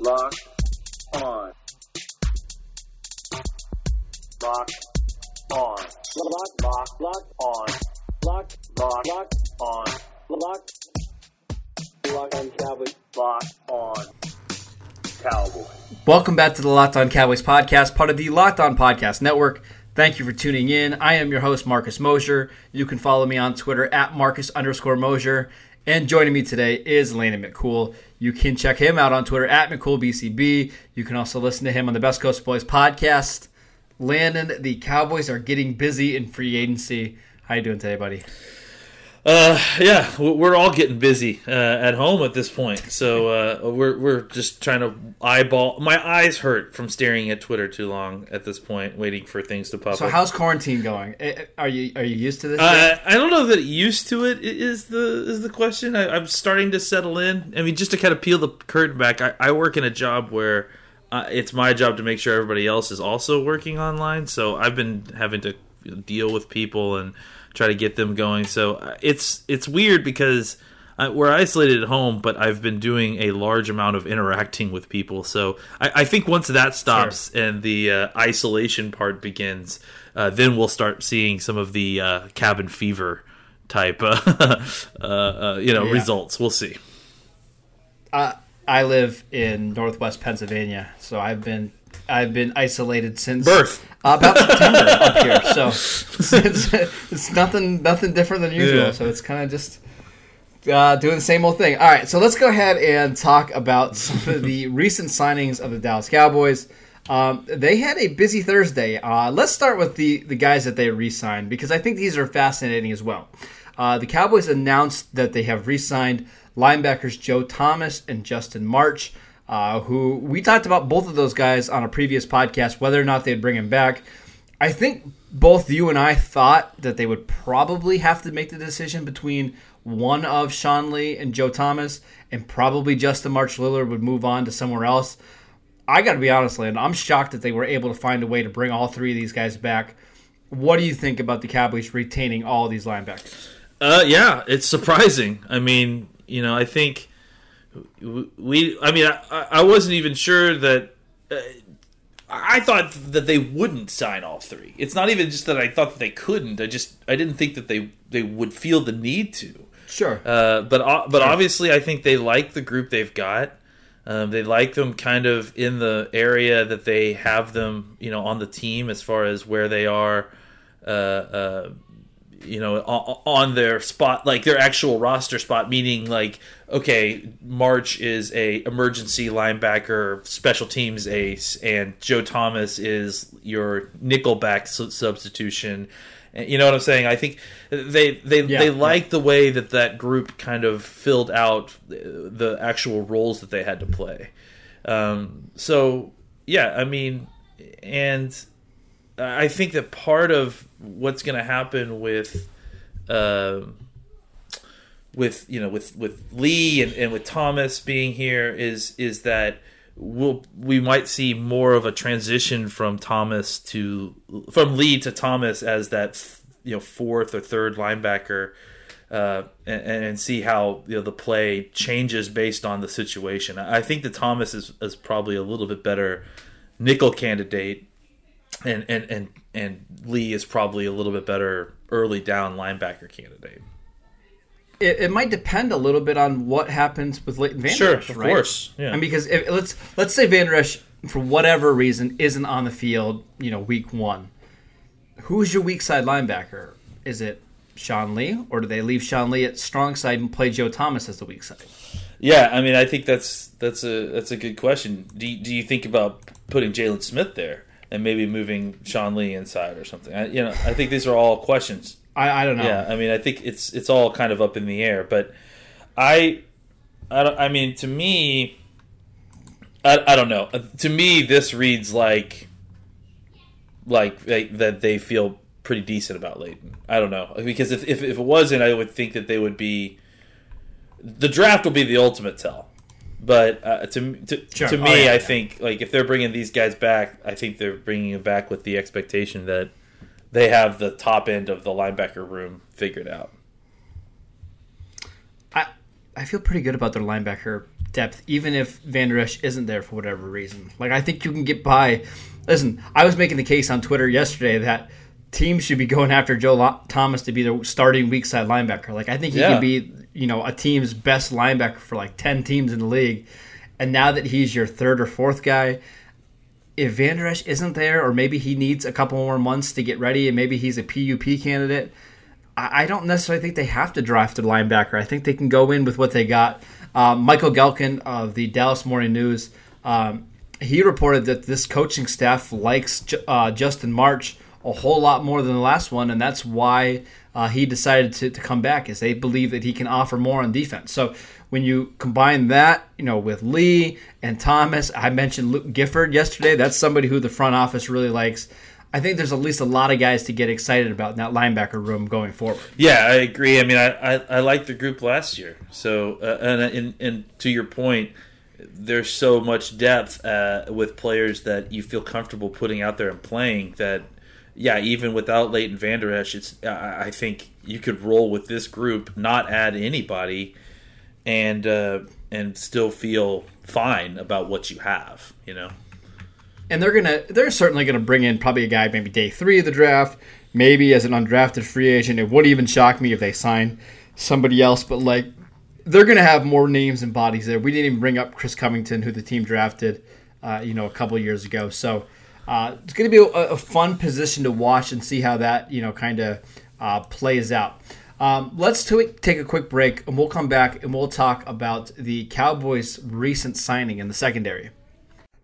Lock on. Lock on. Lock, lock, lock on. Lock, lock, lock on. Lock, lock on Cowboys. Lock on Cowboys. Welcome back to the Locked On Cowboys podcast, part of the Locked On Podcast Network. Thank you for tuning in. I am your host, Marcus Mosher. You can follow me on Twitter at Marcus underscore Mosher. And joining me today is Landon McCool. You can check him out on Twitter at McCoolBCB. You can also listen to him on the Best Coast Boys podcast. Landon, the Cowboys are getting busy in free agency. How you doing today, buddy? Uh, yeah, we're all getting busy uh, at home at this point, so uh, we're we're just trying to eyeball. My eyes hurt from staring at Twitter too long at this point, waiting for things to pop So up. how's quarantine going? Eh, eh, Are you are you used to this? Uh. I don't know that used to it is the is the question. I, I'm starting to settle in. I mean, just to kind of peel the curtain back, I, I work in a job where uh, it's my job to make sure everybody else is also working online. So I've been having to deal with people and try to get them going. So uh, it's it's weird because uh, we're isolated at home, but I've been doing a large amount of interacting with people. So I, I think once that stops and the uh, isolation part begins, uh, then we'll start seeing some of the uh, cabin fever type, uh, uh, uh, you know, Yeah. results. We'll see. uh, I live in Northwest Pennsylvania, so I've been I've been isolated since Birth. Uh, about September up here. So it's, it's nothing nothing different than usual. Yeah. So it's kind of just uh, doing the same old thing. All right, so let's go ahead and talk about some of the recent signings of the Dallas Cowboys. Um, they had a busy Thursday. Uh, let's start with the the guys that they re-signed because I think these are fascinating as well. Uh, the Cowboys announced that they have re-signed linebackers Joe Thomas and Justin March, uh, who we talked about both of those guys on a previous podcast, whether or not they'd bring him back. I think both you and I thought that they would probably have to make the decision between one of Sean Lee and Joe Thomas, and probably Justin March Lillard would move on to somewhere else. I got to be honest, Landon, I'm shocked that they were able to find a way to bring all three of these guys back. What do you think about the Cowboys retaining all these linebackers? Uh, yeah, it's surprising. I mean, you know, I think we. I mean, I, I wasn't even sure that. Uh, I thought that they wouldn't sign all three. It's not even just that I thought that they couldn't. I just I didn't think that they they would feel the need to. Sure. Uh, but o- but obviously, I think they like the group they've got. Um, they like them kind of in the area that they have them, you know, on the team as far as where they are, uh, uh, you know, on, their spot, like their actual roster spot. Meaning, like, okay, March is a emergency linebacker, special teams ace, and Joe Thomas is your nickelback su- substitution. You know what I'm saying? I think they they Yeah, they yeah. like the way that that group kind of filled out the the actual roles that they had to play. Um, so yeah, I mean, and I think that part of what's going to happen with, uh, with you know with with Lee and, and with Thomas being here is is that we'll we might see more of a transition from Thomas to from Lee to Thomas as that you know fourth or third linebacker. Uh, and, and see how you know the play changes based on the situation. I think that Thomas is, is probably a little bit better nickel candidate and and and and Lee is probably a little bit better early down linebacker candidate. It, it might depend a little bit on what happens with Leighton Van Der Sure, Esch, of right? course, yeah. Mean, because if, let's let's say Van Der Esch, for whatever reason, isn't on the field, you know, week one. Who's your weak side linebacker? Is it Sean Lee, or do they leave Sean Lee at strong side and play Joe Thomas as the weak side? Yeah, I mean, I think that's that's a that's a good question. Do you, do you think about putting Jalen Smith there and maybe moving Sean Lee inside or something? I, you know, I think these are all questions. I, I don't know. Yeah, I mean, I think it's it's all kind of up in the air, but I, I don't. I mean, to me, I, I don't know. To me, this reads like, like they, that they feel pretty decent about Leighton. I don't know because if, if if it wasn't, I would think that they would be. The draft will be the ultimate tell, but uh, to to, Sure. to Oh, me, yeah, I yeah. think like if they're bringing these guys back, I think they're bringing them back with the expectation that they have the top end of the linebacker room figured out. I I feel pretty good about their linebacker depth, even if Van Der Esch isn't there for whatever reason. Like I think you can get by. Listen, I was making the case on Twitter yesterday that teams should be going after Joe Thomas to be the starting weak side linebacker. Like I think he Yeah. can be, you know, a team's best linebacker for like ten teams in the league. And now that he's your third or fourth guy, if Van Der Esch isn't there, or maybe he needs a couple more months to get ready, and maybe he's a PUP candidate, I, I don't necessarily think they have to draft a linebacker. I think they can go in with what they got. Um, Michael Gehlken of the Dallas Morning News, um, he reported that this coaching staff likes uh, Justin March a whole lot more than the last one, and that's why uh, he decided to, to come back, is they believe that he can offer more on defense. So when you combine that, you know, with Lee and Thomas, I mentioned Luke Gifford yesterday. That's somebody who the front office really likes. I think there's at least a lot of guys to get excited about in that linebacker room going forward. Yeah, I agree. I mean, I, I, I liked the group last year. So, uh, and, and and to your point, there's so much depth uh, with players that you feel comfortable putting out there and playing. That, yeah, even without Leighton Vander Esch, it's I I think you could roll with this group, not add anybody, and uh, and still feel fine about what you have. You know. and they're gonna they're certainly gonna bring in probably a guy maybe day three of the draft, maybe as an undrafted free agent. It wouldn't even shock me if they sign somebody else, but like they're gonna have more names and bodies there. We didn't even bring up Chris Covington, who the team drafted, uh, you know, a couple years ago. So uh, it's gonna be a, a fun position to watch and see how that you know kind of uh, plays out. Um, let's to- take a quick break, and we'll come back and we'll talk about the Cowboys' recent signing in the secondary.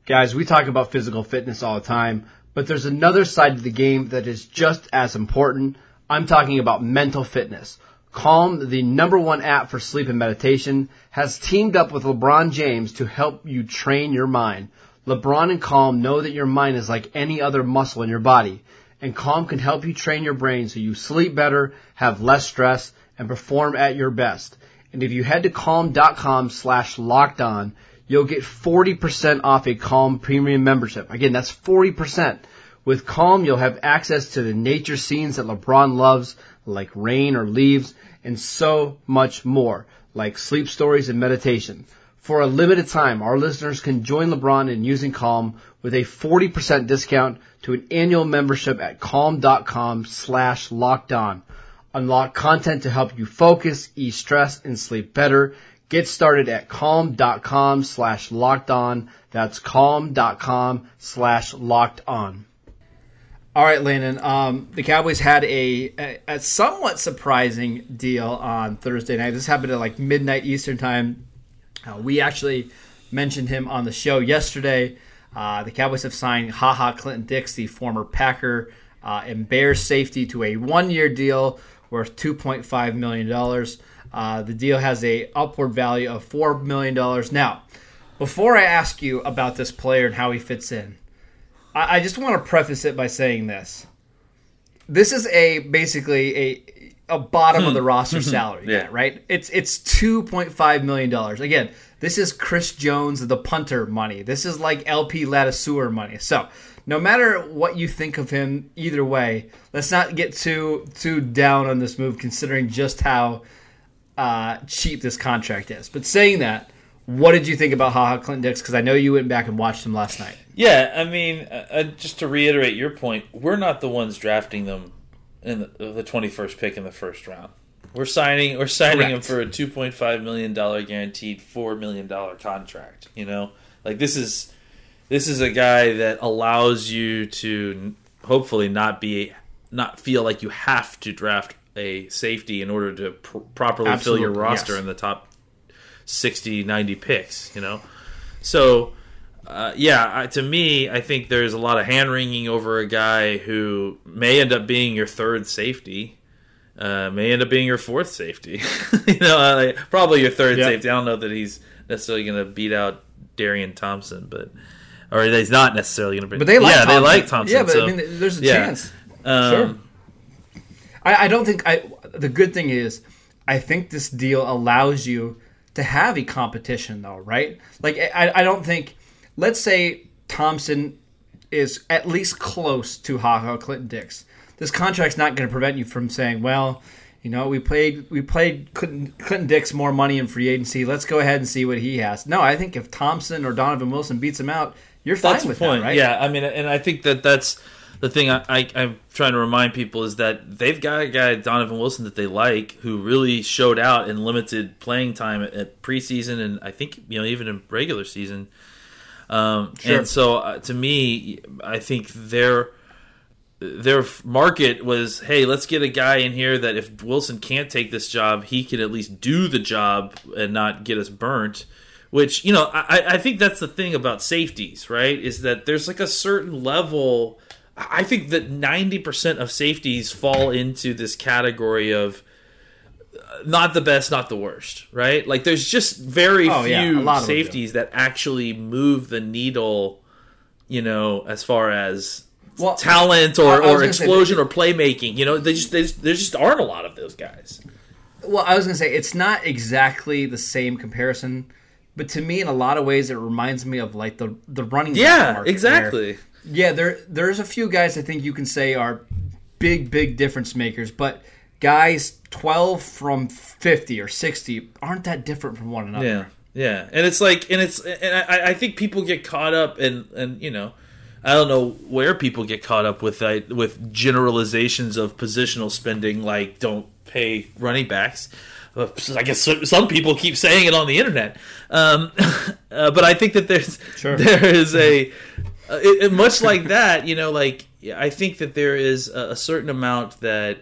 Guys, we talk about physical fitness all the time, but there's another side of the game that is just as important. I'm talking about mental fitness. Calm, the number one app for sleep and meditation, has teamed up with LeBron James to help you train your mind. LeBron and Calm know that your mind is like any other muscle in your body, and Calm can help you train your brain so you sleep better, have less stress, and perform at your best. And if you head to calm.com slash locked on, you'll get 40% off a Calm premium membership. Again, that's 40%. With Calm, you'll have access to the nature scenes that LeBron loves, like rain or leaves, and so much more, like sleep stories and meditation. For a limited time, our listeners can join LeBron in using Calm with a 40% discount to an annual membership at calm.com slash locked on. Unlock content to help you focus, ease stress, and sleep better. Get started at calm.com slash locked on. That's calm.com slash locked on. All right, Landon. Um, the Cowboys had a, a, a somewhat surprising deal on Thursday night. This happened at like midnight Eastern time. Uh, we actually mentioned him on the show yesterday. Uh, the Cowboys have signed Haha Clinton Dix, the former Packer uh, and Bears safety, to a one-year deal worth $2.5 million. Uh, the deal has a upward value of $4 million. Now, before I ask you about this player and how he fits in, I, I just want to preface it by saying this. This is a basically a a bottom of the roster salary, Yeah. right? It's it's two point five million dollars. Again, this is Chris Jones, the punter money. This is like LP Ladouceur money. So no matter what you think of him, either way, let's not get too too down on this move, considering just how uh, cheap this contract is. But saying that, what did you think about Haha Clinton Dix? Because I know you went back and watched him last night. Yeah, I mean, uh, uh, just to reiterate your point, we're not the ones drafting them in the, the 21st pick in the first round. We're signing we're signing him for a 2.5 million dollar guaranteed 4 million dollar contract, you know? Like this is this is a guy that allows you to hopefully not be not feel like you have to draft a safety in order to pr- properly fill your roster yes. in the top 60 90 picks, you know? So uh, yeah, I, to me, I think there's a lot of hand wringing over a guy who may end up being your third safety, uh, may end up being your fourth safety. you know, like, probably your third Yeah. safety. I don't know that he's necessarily going to beat out Darian Thompson, but or he's not necessarily going to. But they like yeah, Thompson. they like Thompson. Yeah, but so, I mean, there's a yeah. chance. um, Sure. I, I don't think I. The good thing is, I think this deal allows you to have a competition, though, right? Like I, I don't think. Let's say Thompson is at least close to Haha Clinton Dix. This contract's not going to prevent you from saying, well, you know, we played we played Clinton, Clinton Dix more money in free agency. Let's go ahead and see what he has. No, I think if Thompson or Donovan Wilson beats him out, you're fine That's the with point. that, right? Yeah, I mean, and I think that that's the thing I, I, I'm trying to remind people is that they've got a guy, Donovan Wilson, that they like, who really showed out in limited playing time at, at preseason and I think you know even in regular season. Um, Sure. And so, uh, to me, I think their their market was, hey, let's get a guy in here that if Wilson can't take this job, he can at least do the job and not get us burnt. Which you know, I, I think that's the thing about safeties, right? Is that there's like a certain level. I think that ninety percent of safeties fall into this category of not the best, not the worst, right? Like there's just very Oh, few lot of them do. safeties that actually move the needle, you know, as far as Well, talent or, or gonna say- explosion or playmaking. You know, they just, they just there just aren't a lot of those guys. Well, I was gonna say it's not exactly the same comparison, but to me, in a lot of ways, it reminds me of like the the running. back Yeah, exactly. where- yeah, there there's a few guys I think you can say are big big difference makers, but guys twelve from fifty or sixty aren't that different from one another. Yeah, yeah, and it's like, and it's, and I, I think people get caught up, and and you know, I don't know where people get caught up with that, with generalizations of positional spending, like don't pay running backs. Uh, I guess some- people keep saying it on the internet, um, uh, but I think that there's Sure. there is a uh, it, much like that, you know, like I think that there is a, a certain amount that uh,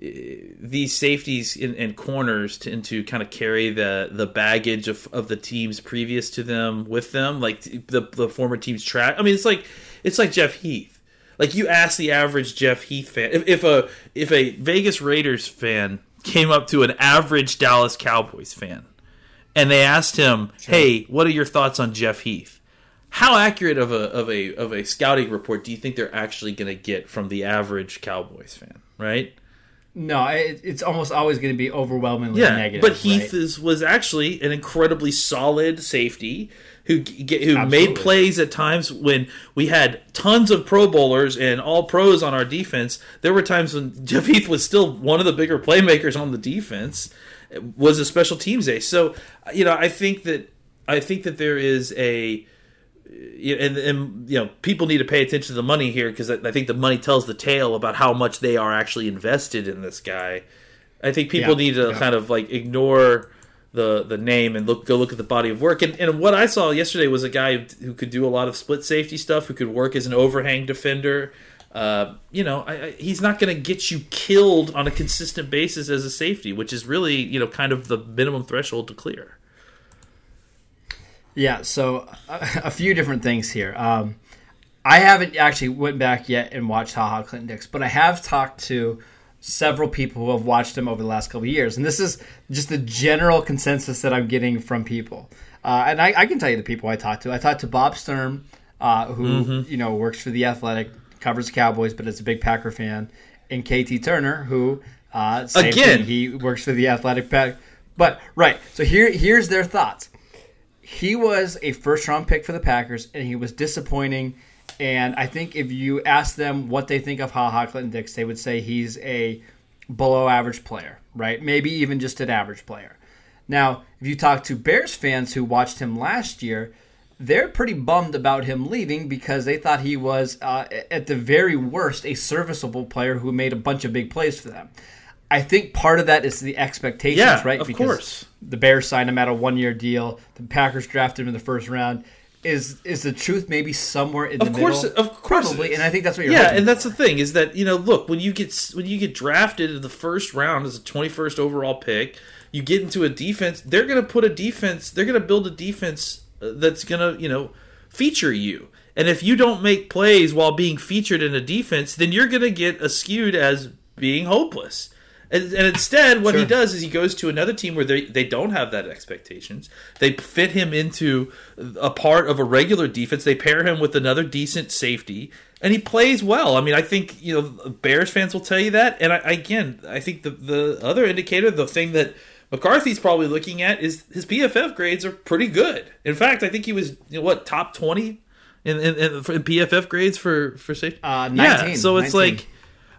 these safeties and, and corners tend to kind of carry the the baggage of, of the teams previous to them with them, like the the former team's track. I mean, it's like it's like Jeff Heath. Like you ask the average Jeff Heath fan, if, if a if a Vegas Raiders fan came up to an average Dallas Cowboys fan, and they asked him, "Hey, what are your thoughts on Jeff Heath?" How accurate of a of a of a scouting report do you think they're actually going to get from the average Cowboys fan? Right? No, it, it's almost always going to be overwhelmingly Yeah, negative. but Heath right? is was actually an incredibly solid safety who who Absolutely. made plays at times when we had tons of Pro Bowlers and all pros on our defense. There were times when Jeff Heath was still one of the bigger playmakers on the defense. Was a special teams ace. So you know, I think that I think that there is a and, and you know people need to pay attention to the money here because I, I think the money tells the tale about how much they are actually invested in this guy. I think people Yeah, need to yeah. kind of like ignore the the name and look go look at the body of work. And, and what I saw yesterday was a guy who could do a lot of split safety stuff, who could work as an overhang defender. Uh, you know, I, I, he's not going to get you killed on a consistent basis as a safety, which is really you know kind of the minimum threshold to clear. Yeah, so a, a few different things here. Um, I haven't actually went back yet and watched Ha Ha Clinton Dix, but I have talked to several people who have watched him over the last couple of years, and this is just the general consensus that I'm getting from people. Uh, and I, I can tell you the people I talked to. I talked to Bob Sturm, uh, who you know works for the Athletic, covers the Cowboys, but is a big Packer fan, and KT Turner, who uh, same Again. thing, he works for the Athletic. Pack. But right, so here here's their thoughts he was a first round pick for the Packers, and he was disappointing. And I think if you ask them what they think of Ha Ha Clinton Dix, they would say he's a below average player, right? Maybe even just an average player. Now, if you talk to Bears fans who watched him last year, they're pretty bummed about him leaving because they thought he was, uh, at the very worst, a serviceable player who made a bunch of big plays for them. I think part of that is the expectations, Yeah, right? of because course. the Bears signed him at a one year deal. The Packers drafted him in the first round. Is is the truth maybe somewhere in Of the course, middle? of course, probably, and I think that's what you're. yeah, and that's the thing is that you know, look when you get when you get drafted in the first round as a twenty first overall pick, you get into a defense. They're going to put a defense. They're going to build a defense uh, that's going to you know feature you. And if you don't make plays while being featured in a defense, then you're going to get skewed as being hopeless. And, and instead, what he does is he goes to another team where they, they don't have that expectations. They fit him into a part of a regular defense. They pair him with another decent safety, and he plays well. I mean, I think you know Bears fans will tell you that. And I, again, I think the the other indicator, the thing that McCarthy's probably looking at, is his PFF grades are pretty good. In fact, I think he was you know, what top twenty in, in, in, PFF grades for for safety. Uh, yeah, so it's 19. like.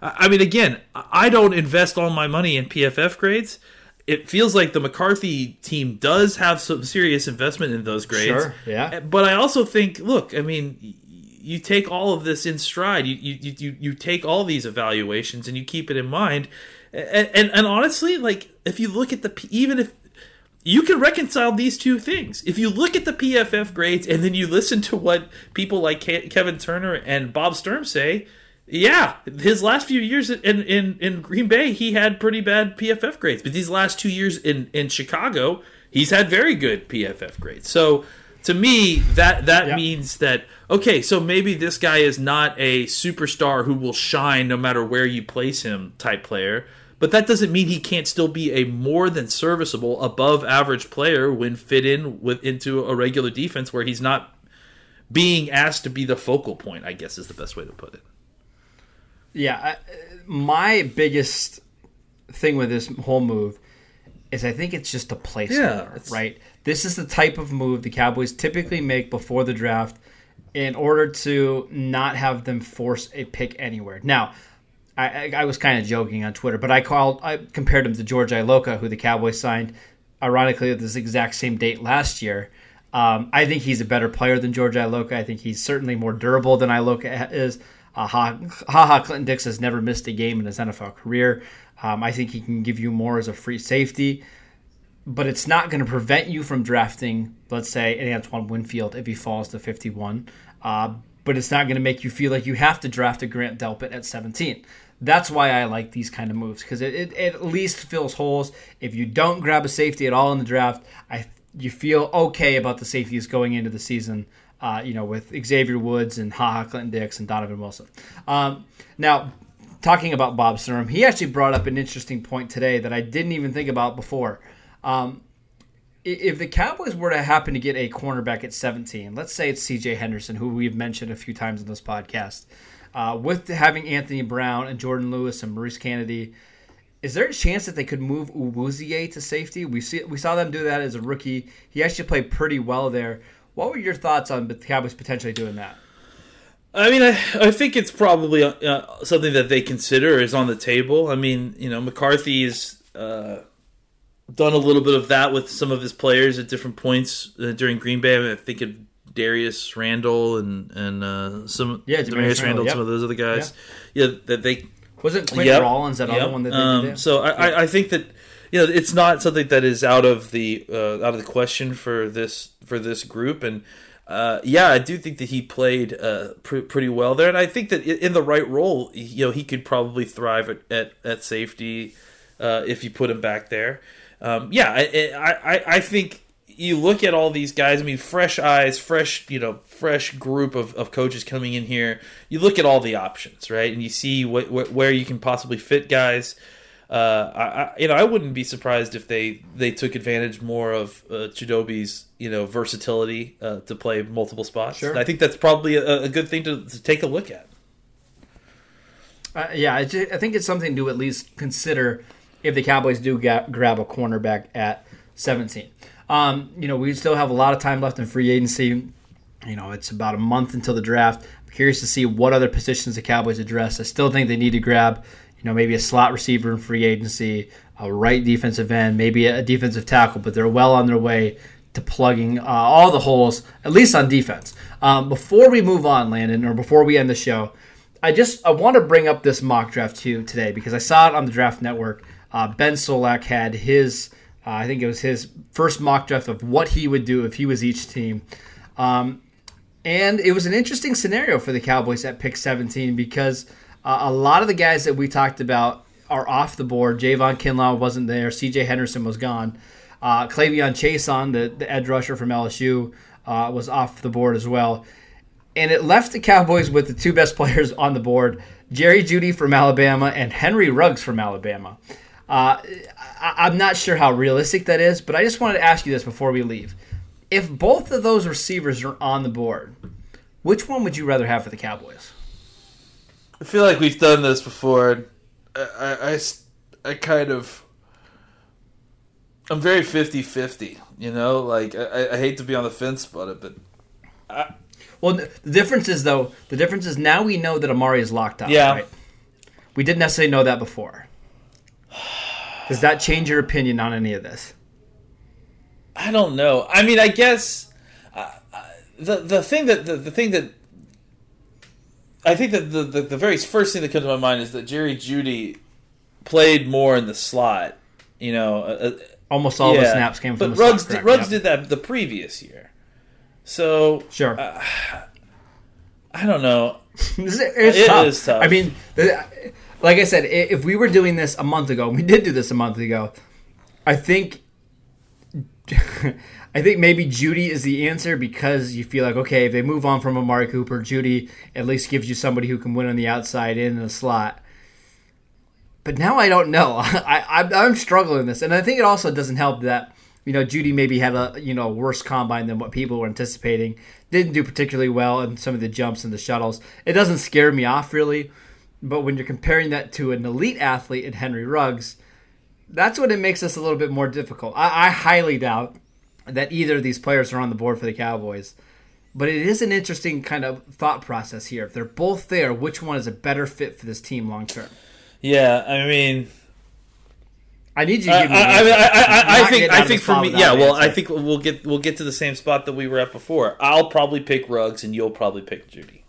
I mean, again, I don't invest all my money in PFF grades. It feels like the McCarthy team does have some serious investment in those grades. Sure, yeah. Eh, but I also think, look, I mean, you take all of this in stride. You you you, you take all these evaluations and you keep it in mind. And, and and honestly, like if you look at the P- even if you can reconcile these two things. If you look at the PFF grades and then you listen to what people like Kevin Turner and Bob Sturm say, yeah, his last few years in, in, in Green Bay, he had pretty bad PFF grades. But these last two years in, in Chicago, he's had very good PFF grades. So to me, that that Yeah. means that okay, so maybe this guy is not a superstar who will shine no matter where you place him type player. But that doesn't mean he can't still be a more than serviceable, above average player when fit in with into a regular defense where he's not being asked to be the focal point. I guess is the best way to put it. Yeah, I, my biggest thing with this whole move is I think it's just a placeholder, it's- right? This is the type of move the Cowboys typically make before the draft in order to not have them force a pick anywhere. Now, I, I, I was kind of joking on Twitter, but I called I compared him to George Iloka, who the Cowboys signed, ironically at this exact same date last year. Um, I think he's a better player than George Iloka. I think he's certainly more durable than Iloka is. Uh, ha Ha Clinton Dix has never missed a game in his NFL career. Um, I think he can give you more as a free safety, but it's not going to prevent you from drafting, let's say, an Antoine Winfield if he falls to 51. Uh, but it's not going to make you feel like you have to draft a Grant Delpit at 17. That's why I like these kind of moves because it, it, it at least fills holes. If you don't grab a safety at all in the draft, I you feel okay about the safeties going into the season. Uh, you know, with Xavier Woods and Ha Clinton Dix and Donovan Wilson. Um, now, talking about Bob Sturm, he actually brought up an interesting point today that I didn't even think about before. Um, if the Cowboys were to happen to get a cornerback at 17, let's say it's C.J. Henderson, who we've mentioned a few times in this podcast, uh, with having Anthony Brown and Jordan Lewis and Maurice Canady, is there a chance that they could move Awuzie to safety? We see we saw them do that as a rookie. He actually played pretty well there. What were your thoughts on the Cowboys potentially doing that? I mean, I, I think it's probably uh, something that they consider is on the table. I mean, you know, McCarthy's uh, done a little bit of that with some of his players at different points uh, during Green Bay. I, mean, I think of Darius Randall and and uh, some Yeah, Darius Randall, and some of those other guys. Yeah, that they Wasn't Quinn Yep. Rollins that Yep. other one that they Um, did? So I, I, I think that you know it's not something that is out of the uh, out of the question for this for this group, and uh, yeah, I do think that he played uh, pr- pretty well there, and I think that in the right role, you know, he could probably thrive at at, at safety uh, if you put him back there. Um, yeah, I, I I- think you look at all these guys. I mean, fresh eyes, fresh you know, fresh group of, of coaches coming in here. You look at all the options, right, and you see what, what where you can possibly fit guys. Uh, I, I, you know, I wouldn't be surprised if they, they took advantage more of uh, Chidobe's you know versatility uh, to play multiple spots. Sure. And I think that's probably a, a good thing to, to take a look at. Uh, yeah, I, I think it's something to at least consider if the Cowboys do grab a cornerback at 17. Um, you know, we still have a lot of time left in free agency. You know, it's about a month until the draft. I'm curious to see what other positions the Cowboys address. I still think they need to grab, you know, maybe a slot receiver in free agency, a right defensive end, maybe a defensive tackle, but they're well on their way to plugging uh, all the holes, at least on defense. Um, before we move on, Landon, or before we end the show, I just I want to bring up this mock draft too today because I saw it on the Draft Network. Uh, ben Solak had his, uh, I think it was his first mock draft of what he would do if he was each team, um, and it was an interesting scenario for the Cowboys at pick 17 because uh, a lot of the guys that we talked about are off the board. Javon Kinlaw wasn't there. C.J. Henderson was gone. Uh, K'Lavon Chaisson, the, the edge rusher from LSU, uh, was off the board as well and it left the Cowboys with the two best players on the board: Jerry Jeudy from Alabama and Henry Ruggs from Alabama. Uh, I, I'm not sure how realistic that is, but I just wanted to ask you this before we leave: If both of those receivers are on the board, which one would you rather have for the Cowboys? I feel like we've done this before. I, I, I kind of. I'm very 50 50, you know? Like, I, I hate to be on the fence about it, but Well, the difference is though, the difference is now we know that Amari is locked up. Yeah. Right? We didn't necessarily know that before. Does that change your opinion on any of this? I don't know. I mean, I guess uh, uh, the the thing that the, the thing that I think that the, the the very first thing that comes to my mind is that Jerry Jeudy played more in the slot. You know, uh, Almost all the snaps came from but the Ruggs slot, correct? Ruggs did that the previous year. So Sure. I don't know. It's It tough. is tough. I mean, like I said, if we were doing this a month ago, and we did do this a month ago, I think, I think maybe Jeudy is the answer because you feel like okay, if they move on from Amari Cooper, Jeudy at least gives you somebody who can win on the outside in the slot. But now I don't know. I, I'm, I'm struggling with this, and I think it also doesn't help that you know Jeudy maybe had a you know worse combine than what people were anticipating. Didn't do particularly well in some of the jumps and the shuttles. It doesn't scare me off really, but when you're comparing that to an elite athlete in Henry Ruggs, that's when it makes this a little bit more difficult. I, I highly doubt that either of these players are on the board for the Cowboys. But it is an interesting kind of thought process here. If they're both there, which one is a better fit for this team long term? Yeah, I mean, I need you to I, give me. I, I, mean. I, I, I think I think for me, yeah. Well, I think we'll get we'll get to the same spot that we were at before. I'll probably pick Ruggs, and you'll probably pick Jeudy.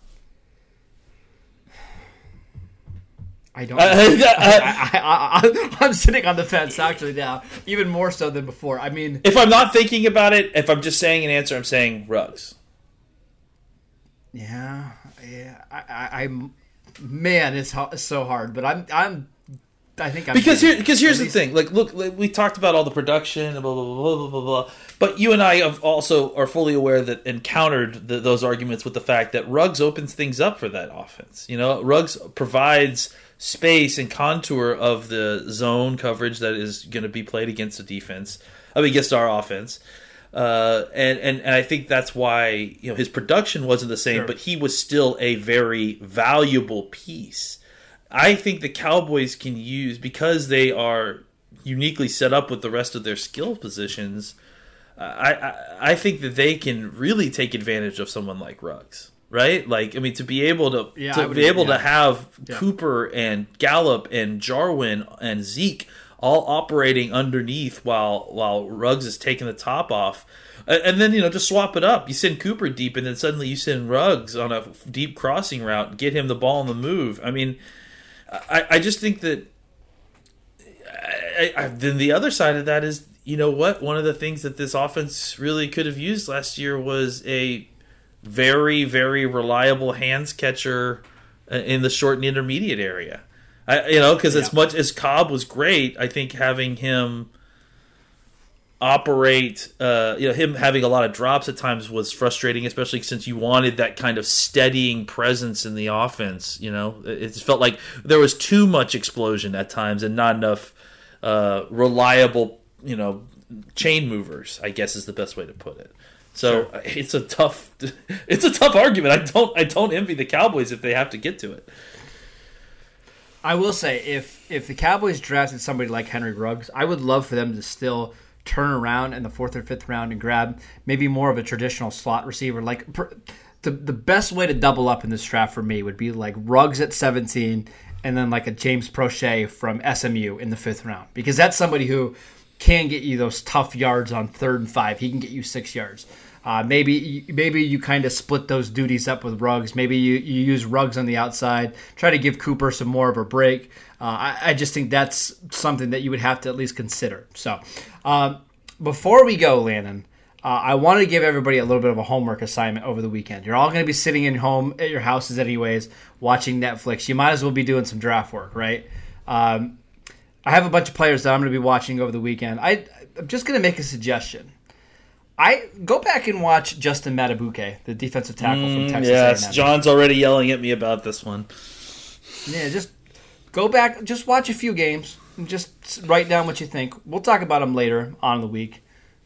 I don't. Uh, know. I, I'm sitting on the fence actually now, even more so than before. I mean, If I'm not thinking about it, if I'm just saying an answer, I'm saying Ruggs. yeah, yeah. I, I, I'm man, it's ho- so hard, but I'm, I'm. I think I'm Because here, because here's the least- thing. Like, look, like, we talked about all the production, and blah blah blah blah blah blah. But you and I have also are fully aware that encountered the, those arguments with the fact that Ruggs opens things up for that offense. You know, Ruggs provides space and contour of the zone coverage that is going to be played against the defense. I mean, against our offense. Uh, and, and and I think that's why you know his production wasn't the same, Sure. but he was still a very valuable piece. I think the Cowboys can use because they are uniquely set up with the rest of their skill positions. I, I I think that they can really take advantage of someone like Ruggs, right? Like I mean, to be able to Yeah, to be able agree, to have Yeah. Cooper and Gallup and Jarwin and Zeke all operating underneath while while Ruggs is taking the top off. And then you know just swap it up. You send Cooper deep, and then suddenly you send Ruggs on a deep crossing route get him the ball on the move. I mean, I, I just think that. I, I, then the other side of that is, you know what? One of the things that this offense really could have used last year was a very, very reliable hands catcher uh, in the short and intermediate area. I, you know, because as much as Cobb was great, I think having him operate, uh, you know, him having a lot of drops at times was frustrating, especially since you wanted that kind of steadying presence in the offense. You know, it, it felt like there was too much explosion at times and not enough uh, reliable, you know, chain movers. I guess is the best way to put it. So uh, it's a tough, it's a tough argument. I don't, I don't envy the Cowboys if they have to get to it. I will say if if the Cowboys drafted somebody like Henry Ruggs, I would love for them to still turn around in the fourth or fifth round and grab maybe more of a traditional slot receiver. Like the the best way to double up in this draft for me would be like Ruggs at seventeen, and then like a James Proche from SMU in the fifth round because that's somebody who can get you those tough yards on third and five. He can get you six yards. Uh, maybe maybe you kind of split those duties up with Ruggs. Maybe you, you use Ruggs on the outside. Try to give Cooper some more of a break. Uh, I, I just think that's something that you would have to at least consider. So um, before we go, Landon, uh, I want to give everybody a little bit of a homework assignment over the weekend. You're all going to be sitting in home at your houses anyways, watching Netflix. You might as well be doing some draft work, right? Um, I have a bunch of players that I'm going to be watching over the weekend. I, I'm just going to make a suggestion. I go back and watch Justin Madubuike, the defensive tackle from Texas yes, A&M. John's already yelling at me about this one. Yeah, just go back, just watch a few games, and just write down what you think. We'll talk about them later on in the week,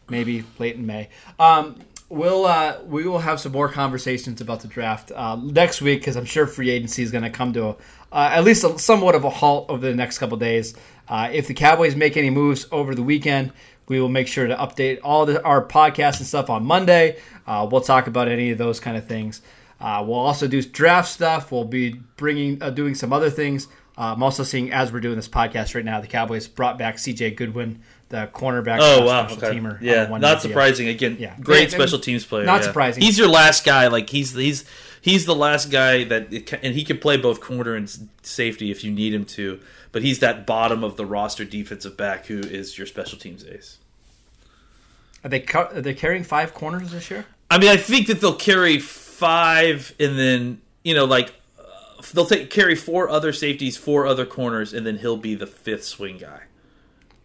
maybe late in May. Um, we'll uh, we will have some more conversations about the draft uh, next week because I'm sure free agency is going to come to a, uh, at least a, somewhat of a halt over the next couple days. Uh, if the Cowboys make any moves over the weekend, we will make sure to update all the, our podcasts and stuff on Monday. Uh, we'll talk about any of those kind of things. Uh, we'll also do draft stuff. We'll be bringing doing some other things Uh, I'm also seeing as we're doing this podcast right now, the Cowboys brought back C.J. Goodwin, the cornerback, Oh wow! special Okay. teamer. Yeah, one not surprising. Again, Yeah. great And- special teams player. not yeah. surprising. He's your last guy. Like he's he's he's the last guy that it ca- and he can play both corner and safety if you need him to. But he's that bottom of the roster defensive back who is your special teams ace. Are they are they carrying five corners this year? I mean, I think that they'll carry five, and then you know, like uh, they'll take carry four other safeties, four other corners, and then he'll be the fifth swing guy.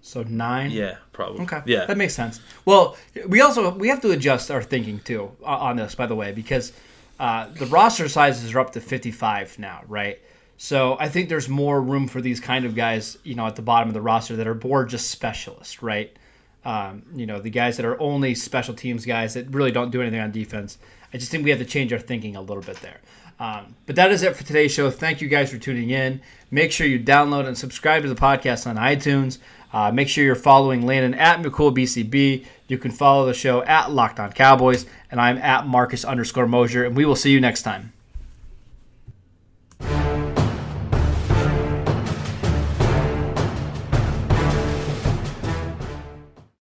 So nine. Yeah, probably. Okay. Yeah. That makes sense. Well, we also we have to adjust our thinking too on this, by the way, because uh, the roster sizes are up to 55 now, right? So I think there's more room for these kind of guys, you know, at the bottom of the roster that are more just specialists, right? Um, you know, the guys that are only special teams guys that really don't do anything on defense. I just think we have to change our thinking a little bit there. Um, but that is it for today's show. Thank you guys for tuning in. Make sure you download and subscribe to the podcast on iTunes. Uh, make sure you're following Landon at McCoolBCB. You can follow the show at Locked On Cowboys, and I'm at Marcus underscore Mosher, and we will see you next time.